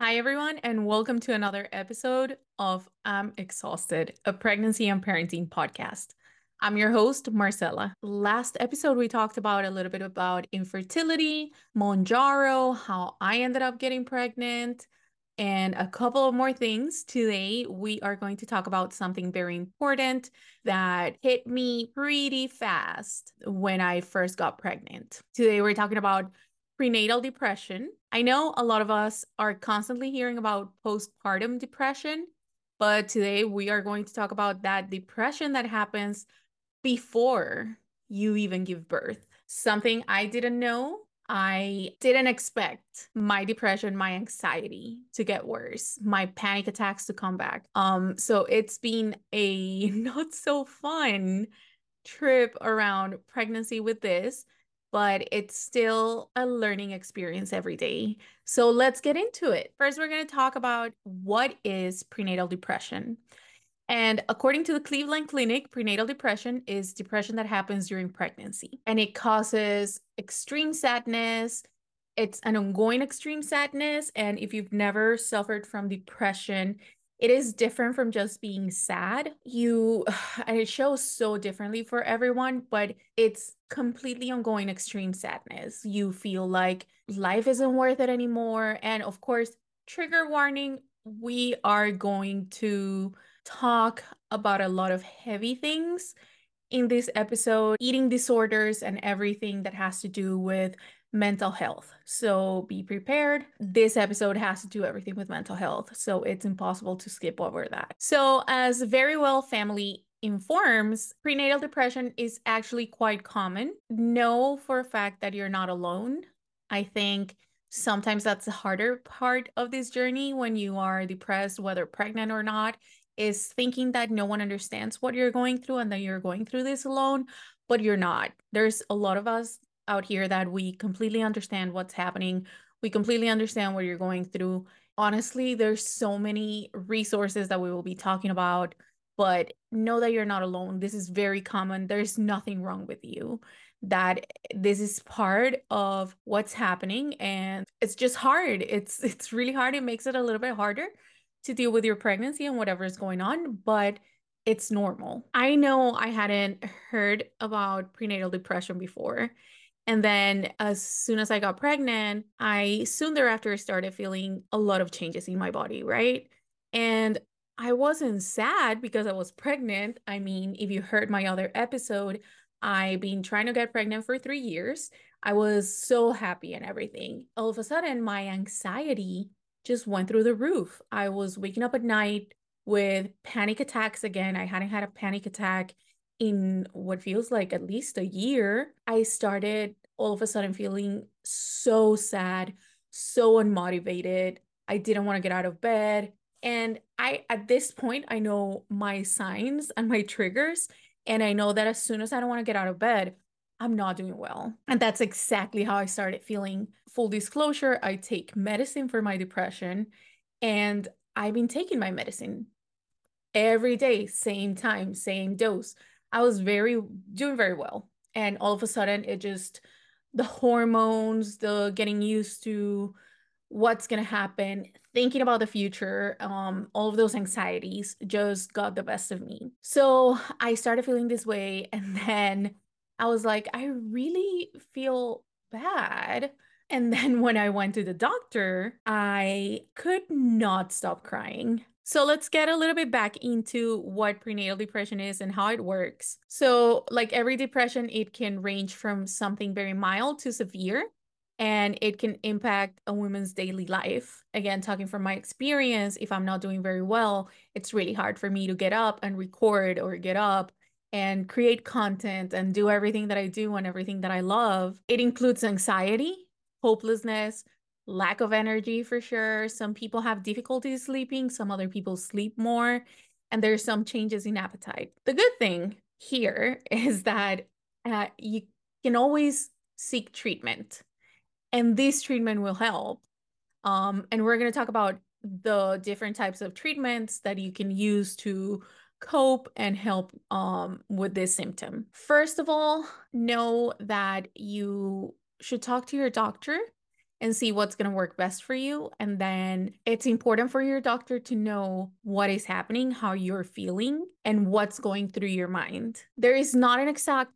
Hi, everyone, and welcome to another episode of I'm Exhausted, a pregnancy and parenting podcast. I'm your host, Marcella. Last episode, we talked about a little bit about infertility, Mounjaro, how I ended up getting pregnant, and a couple of more things. Today, we are going to talk about something very important that hit me pretty fast when I first got pregnant. Today, we're talking about prenatal depression. I know a lot of us are constantly hearing about postpartum depression, but today we are going to talk about that depression that happens before you even give birth. Something I didn't know I didn't expect my depression, my anxiety to get worse, my panic attacks to come back. Um, so it's been a not so fun trip around pregnancy with this, but it's still a learning experience every day. So let's get into it. First, we're going to talk about what is prenatal depression. And according to the Cleveland Clinic, prenatal depression is depression that happens during pregnancy and it causes extreme sadness. It's an ongoing extreme sadness. And if you've never suffered from depression, it is different from just being sad. You, and it shows so differently for everyone, but it's completely ongoing extreme sadness. You feel like life isn't worth it anymore. And of course, trigger warning, we are going to talk about a lot of heavy things in this episode eating disorders and everything that has to do with mental health. So be prepared. This episode has to do everything with mental health. So it's impossible to skip over that. So, as Verywell Family informs, prenatal depression is actually quite common. Know for a fact that you're not alone. I think sometimes that's the harder part of this journey when you are depressed, whether pregnant or not, is thinking that no one understands what you're going through and that you're going through this alone, but you're not. There's a lot of us out here that we completely understand what's happening. We completely understand what you're going through. Honestly, there's so many resources that we will be talking about, but know that you're not alone. This is very common. There's nothing wrong with you. That this is part of what's happening and it's just hard. It's it's really hard. It makes it a little bit harder to deal with your pregnancy and whatever is going on, but it's normal. I know I hadn't heard about prenatal depression before. And then as soon as I got pregnant, I soon thereafter started feeling a lot of changes in my body, right? And I wasn't sad because I was pregnant. I mean, if you heard my other episode, I've been trying to get pregnant for three years. I was so happy and everything. All of a sudden, my anxiety just went through the roof. I was waking up at night with panic attacks again. I hadn't had a panic attack in what feels like at least a year. I started all of a sudden feeling so sad, so unmotivated. I didn't want to get out of bed. And I, at this point, I know my signs and my triggers. And I know that as soon as I don't want to get out of bed, I'm not doing well. And that's exactly how I started feeling. Full disclosure, I take medicine for my depression and I've been taking my medicine every day, same time, same dose. I was very doing very well. And all of a sudden it just the hormones, the getting used to what's going to happen, thinking about the future, um, all of those anxieties just got the best of me. So I started feeling this way. And then I was like, I really feel bad. And then when I went to the doctor, I could not stop crying. So let's get a little bit back into what prenatal depression is and how it works. So, like every depression, it can range from something very mild to severe, and it can impact a woman's daily life. Again, talking from my experience, if I'm not doing very well, it's really hard for me to get up and record or get up and create content and do everything that I do and everything that I love. It includes anxiety, hopelessness, lack of energy for sure. Some people have difficulty sleeping, some other people sleep more, and there's some changes in appetite. The good thing here is that uh, you can always seek treatment, and this treatment will help. Um, and we're going to talk about the different types of treatments that you can use to cope and help um, with this symptom. First of all, know that you should talk to your doctor and see what's going to work best for you. And then it's important for your doctor to know what is happening, how you're feeling, and what's going through your mind. There is not an exact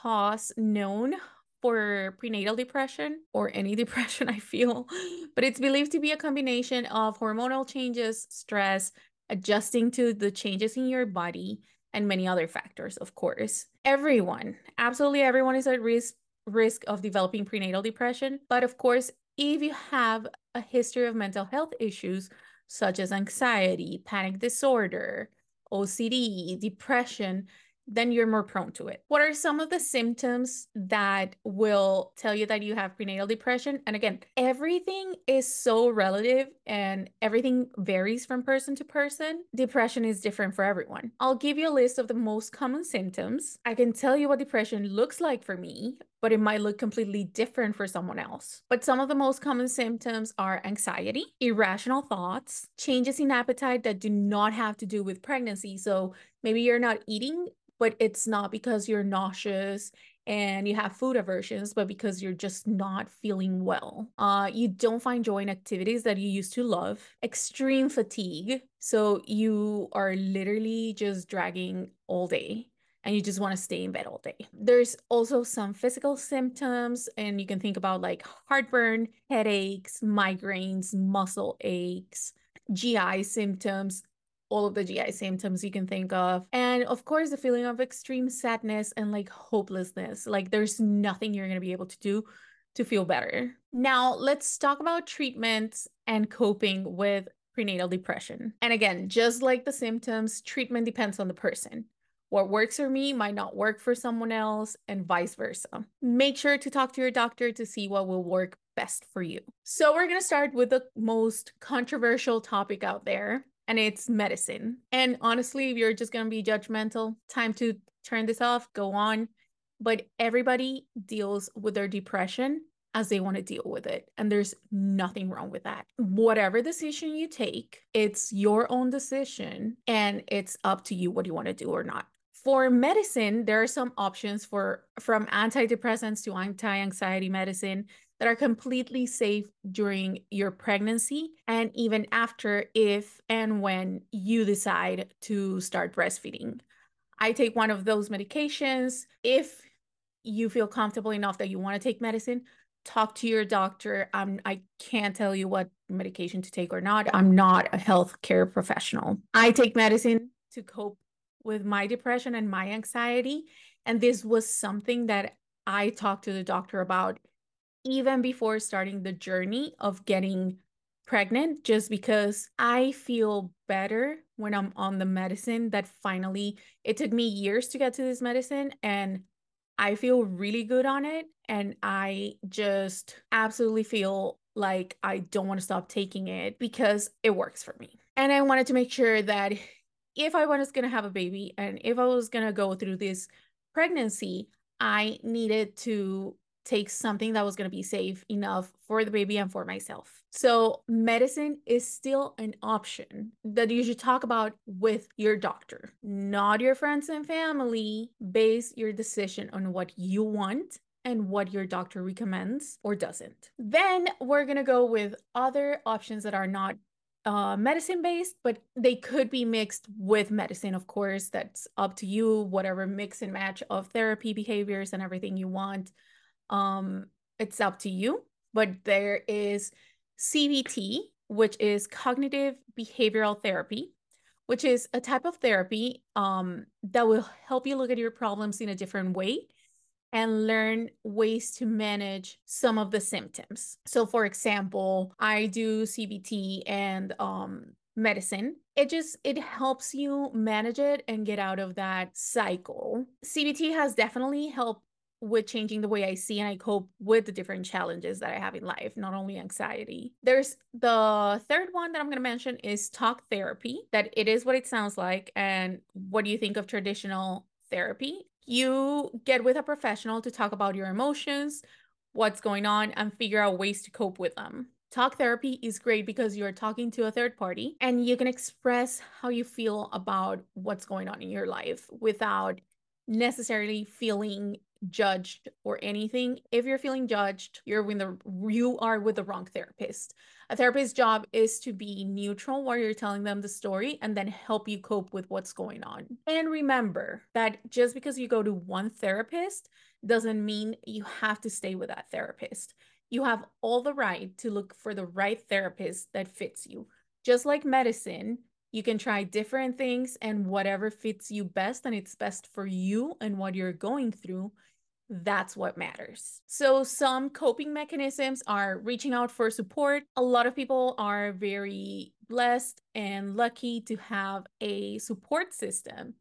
cause known for prenatal depression or any depression, I feel, but it's believed to be a combination of hormonal changes, stress, adjusting to the changes in your body, and many other factors, of course. Everyone, absolutely everyone is at risk risk of developing prenatal depression, but of course, if you have a history of mental health issues such as anxiety, panic disorder, OCD, depression, then you're more prone to it. What are some of the symptoms that will tell you that you have prenatal depression? And again, everything is so relative and everything varies from person to person. Depression is different for everyone. I'll give you a list of the most common symptoms. I can tell you what depression looks like for me, but it might look completely different for someone else. But some of the most common symptoms are anxiety, irrational thoughts, changes in appetite that do not have to do with pregnancy. So maybe you're not eating but it's not because you're nauseous and you have food aversions, but because you're just not feeling well. Uh, you don't find joy in activities that you used to love. Extreme fatigue. So you are literally just dragging all day and you just want to stay in bed all day. There's also some physical symptoms, and you can think about like heartburn, headaches, migraines, muscle aches, GI symptoms, all of the GI symptoms you can think of. And of course, the feeling of extreme sadness and like hopelessness. Like there's nothing you're going to be able to do to feel better. Now, let's talk about treatments and coping with prenatal depression. And again, just like the symptoms, treatment depends on the person. What works for me might not work for someone else, and vice versa. Make sure to talk to your doctor to see what will work best for you. So, we're going to start with the most controversial topic out there and it's medicine. And honestly, if you're just going to be judgmental, time to turn this off, go on. But everybody deals with their depression as they want to deal with it. And there's nothing wrong with that. Whatever decision you take, it's your own decision and it's up to you what you want to do or not. For medicine, there are some options for from antidepressants to anti-anxiety medicine that are completely safe during your pregnancy and even after if and when you decide to start breastfeeding. I take one of those medications. If you feel comfortable enough that you want to take medicine, talk to your doctor. I can't tell you what medication to take or not. I'm not a healthcare professional. I take medicine to cope with my depression and my anxiety. And this was something that I talked to the doctor about even before starting the journey of getting pregnant, just because I feel better when I'm on the medicine that finally it took me years to get to this medicine and I feel really good on it. And I just absolutely feel like I don't want to stop taking it because it works for me. And I wanted to make sure that if I was going to have a baby and if I was going to go through this pregnancy, I needed to take something that was going to be safe enough for the baby and for myself. So, medicine is still an option that you should talk about with your doctor, not your friends and family. Base your decision on what you want and what your doctor recommends or doesn't. Then we're going to go with other options that are not uh, medicine based, but they could be mixed with medicine, of course. That's up to you, whatever mix and match of therapy behaviors and everything you want um it's up to you but there is cbt which is cognitive behavioral therapy which is a type of therapy um that will help you look at your problems in a different way and learn ways to manage some of the symptoms. So for example, I do CBT and um medicine. It just it helps you manage it and get out of that cycle. CBT has definitely helped with changing the way I see and I cope with the different challenges that I have in life, not only anxiety. There's the third one that I'm going to mention is talk therapy, that it is what it sounds like. And what do you think of traditional therapy? You get with a professional to talk about your emotions, what's going on, and figure out ways to cope with them. Talk therapy is great because you're talking to a third party and you can express how you feel about what's going on in your life without necessarily feeling judged or anything, if you're feeling judged, you're with the you are with the wrong therapist. A therapist's job is to be neutral while you're telling them the story and then help you cope with what's going on. And remember that just because you go to one therapist doesn't mean you have to stay with that therapist. You have all the right to look for the right therapist that fits you. Just like medicine, you can try different things and whatever fits you best and it's best for you and what you're going through. That's what matters. So, some coping mechanisms are reaching out for support. A lot of people are very blessed and lucky to have a support system.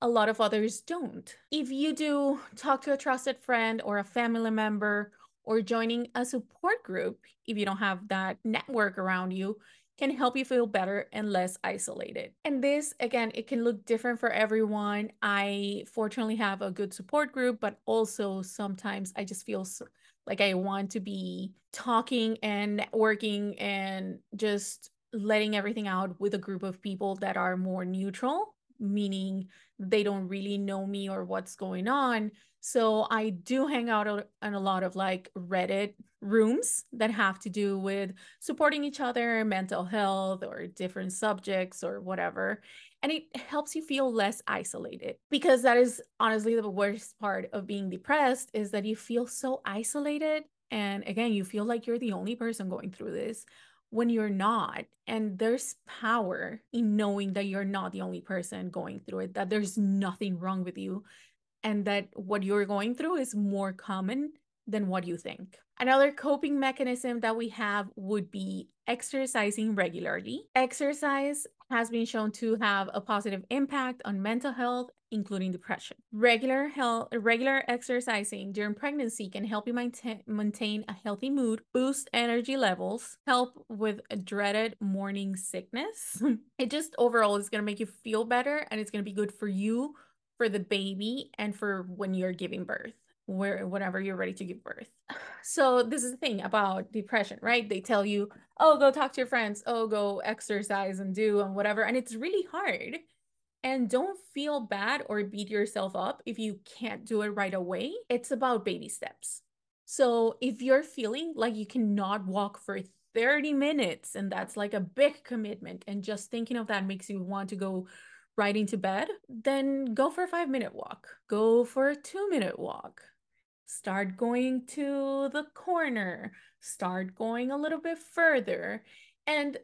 A lot of others don't. If you do, talk to a trusted friend or a family member or joining a support group if you don't have that network around you can help you feel better and less isolated. And this, again, it can look different for everyone. I fortunately have a good support group, but also sometimes I just feel like I want to be talking and networking and just letting everything out with a group of people that are more neutral, meaning they don't really know me or what's going on. So I do hang out on a lot of like Reddit rooms that have to do with supporting each other, mental health, or different subjects or whatever. And it helps you feel less isolated because that is honestly the worst part of being depressed is that you feel so isolated. And again, you feel like you're the only person going through this when you're not. And there's power in knowing that you're not the only person going through it, that there's nothing wrong with you, and that what you're going through is more common than what you think. Another coping mechanism that we have would be exercising regularly. Exercise has been shown to have a positive impact on mental health, including depression. Regular health, regular exercising during pregnancy can help you maintain, maintain a healthy mood, boost energy levels, help with a dreaded morning sickness. it just overall is going to make you feel better and it's going to be good for you for the baby and for when you're giving birth where whenever you're ready to give birth. So this is the thing about depression, right? They tell you, "Oh, go talk to your friends. Oh, go exercise and do and whatever." And it's really hard. And don't feel bad or beat yourself up if you can't do it right away. It's about baby steps. So if you're feeling like you cannot walk for 30 minutes and that's like a big commitment and just thinking of that makes you want to go right into bed, then go for a five minute walk. Go for a two minute walk. Start going to the corner. Start going a little bit further and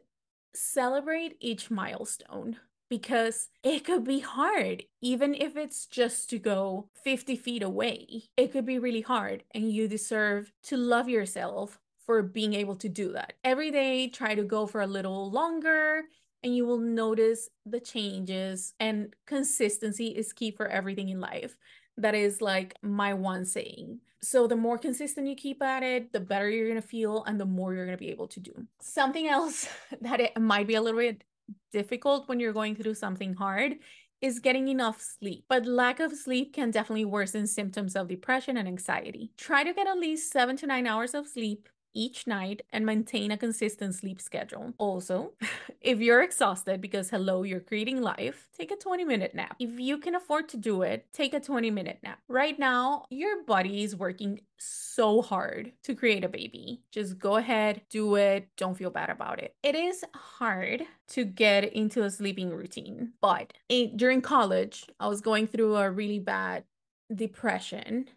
celebrate each milestone because it could be hard, even if it's just to go 50 feet away. It could be really hard, and you deserve to love yourself for being able to do that. Every day, try to go for a little longer and you will notice the changes and consistency is key for everything in life that is like my one saying so the more consistent you keep at it the better you're going to feel and the more you're going to be able to do something else that it might be a little bit difficult when you're going through something hard is getting enough sleep, but lack of sleep can definitely worsen symptoms of depression and anxiety. Try to get at least seven to nine hours of sleep each night and maintain a consistent sleep schedule. Also, if you're exhausted because hello, you're creating life, take a 20 minute nap. If you can afford to do it, take a 20 minute nap. Right now, your body is working so hard to create a baby. Just go ahead, do it. Don't feel bad about it. It is hard to get into a sleeping routine, but during college, I was going through a really bad depression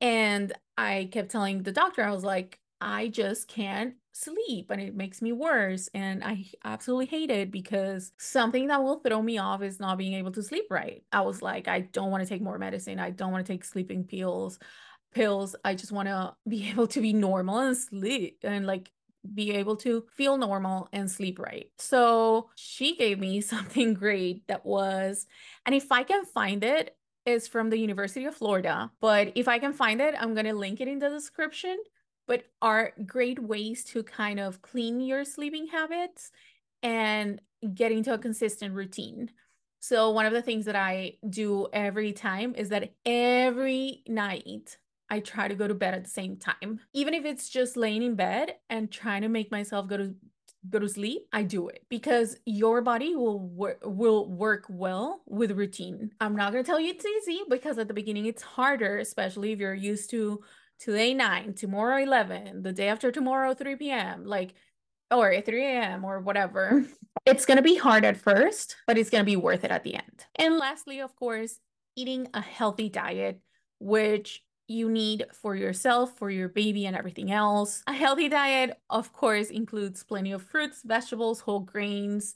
and I kept telling the doctor, I was like, I just can't sleep and it makes me worse. And I absolutely hate it because something that will throw me off is not being able to sleep right. I was like, I don't want to take more medicine. I don't want to take sleeping pills. Pills. I just want to be able to be normal and sleep and like be able to feel normal and sleep right. So she gave me something great that was, and if I can find it, is from the University of Florida. But if I can find it, I'm going to link it in the description but are great ways to kind of clean your sleeping habits and get into a consistent routine. So, one of the things that I do every time is that every night I try to go to bed at the same time, even if it's just laying in bed and trying to make myself go to go to sleep, I do it because your body will wor- will work well with routine. I'm not going to tell you it's easy because at the beginning it's harder, especially if you're used to today 9, tomorrow 11, the day after tomorrow 3 p.m. like or 3 a.m. or whatever. It's going to be hard at first, but it's going to be worth it at the end. And lastly, of course, eating a healthy diet, which you need for yourself, for your baby, and everything else. A healthy diet, of course, includes plenty of fruits, vegetables, whole grains,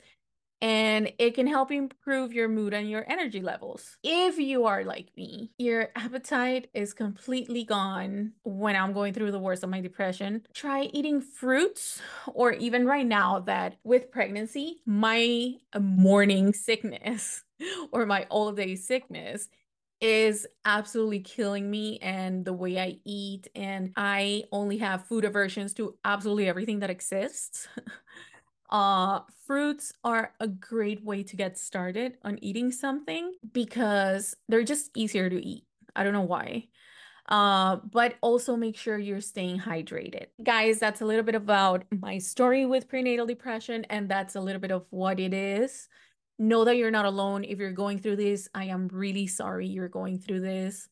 and it can help improve your mood and your energy levels. If you are like me, your appetite is completely gone when I'm going through the worst of my depression, try eating fruits, or even right now that with pregnancy, my morning sickness or my all day sickness is absolutely killing me and the way I eat. And I only have food aversions to absolutely everything that exists. uh, fruits are a great way to get started on eating something because they're just easier to eat. I don't know why. Uh, but also make sure you're staying hydrated. Guys, that's a little bit about my story with prenatal depression, and that's a little bit of what it is know that you're not alone if you're going through this i am really sorry you're going through this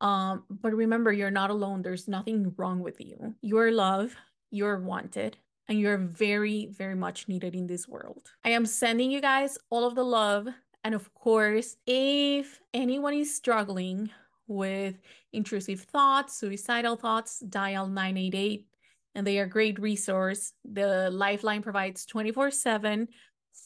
um but remember you're not alone there's nothing wrong with you you're loved you're wanted and you're very very much needed in this world i am sending you guys all of the love and of course if anyone is struggling with intrusive thoughts suicidal thoughts dial 988 and they are a great resource the lifeline provides 24 7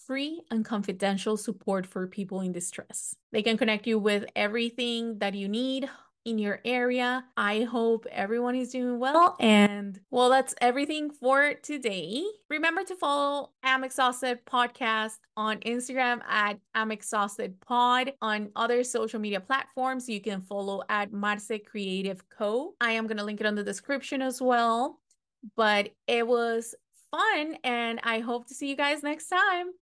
free and confidential support for people in distress. They can connect you with everything that you need in your area. I hope everyone is doing well. And well, that's everything for today. Remember to follow I'm Exhausted Podcast on Instagram at I'm Exhausted Pod. On other social media platforms, you can follow at Marce Creative Co. I am going to link it on the description as well. But it was fun, and I hope to see you guys next time.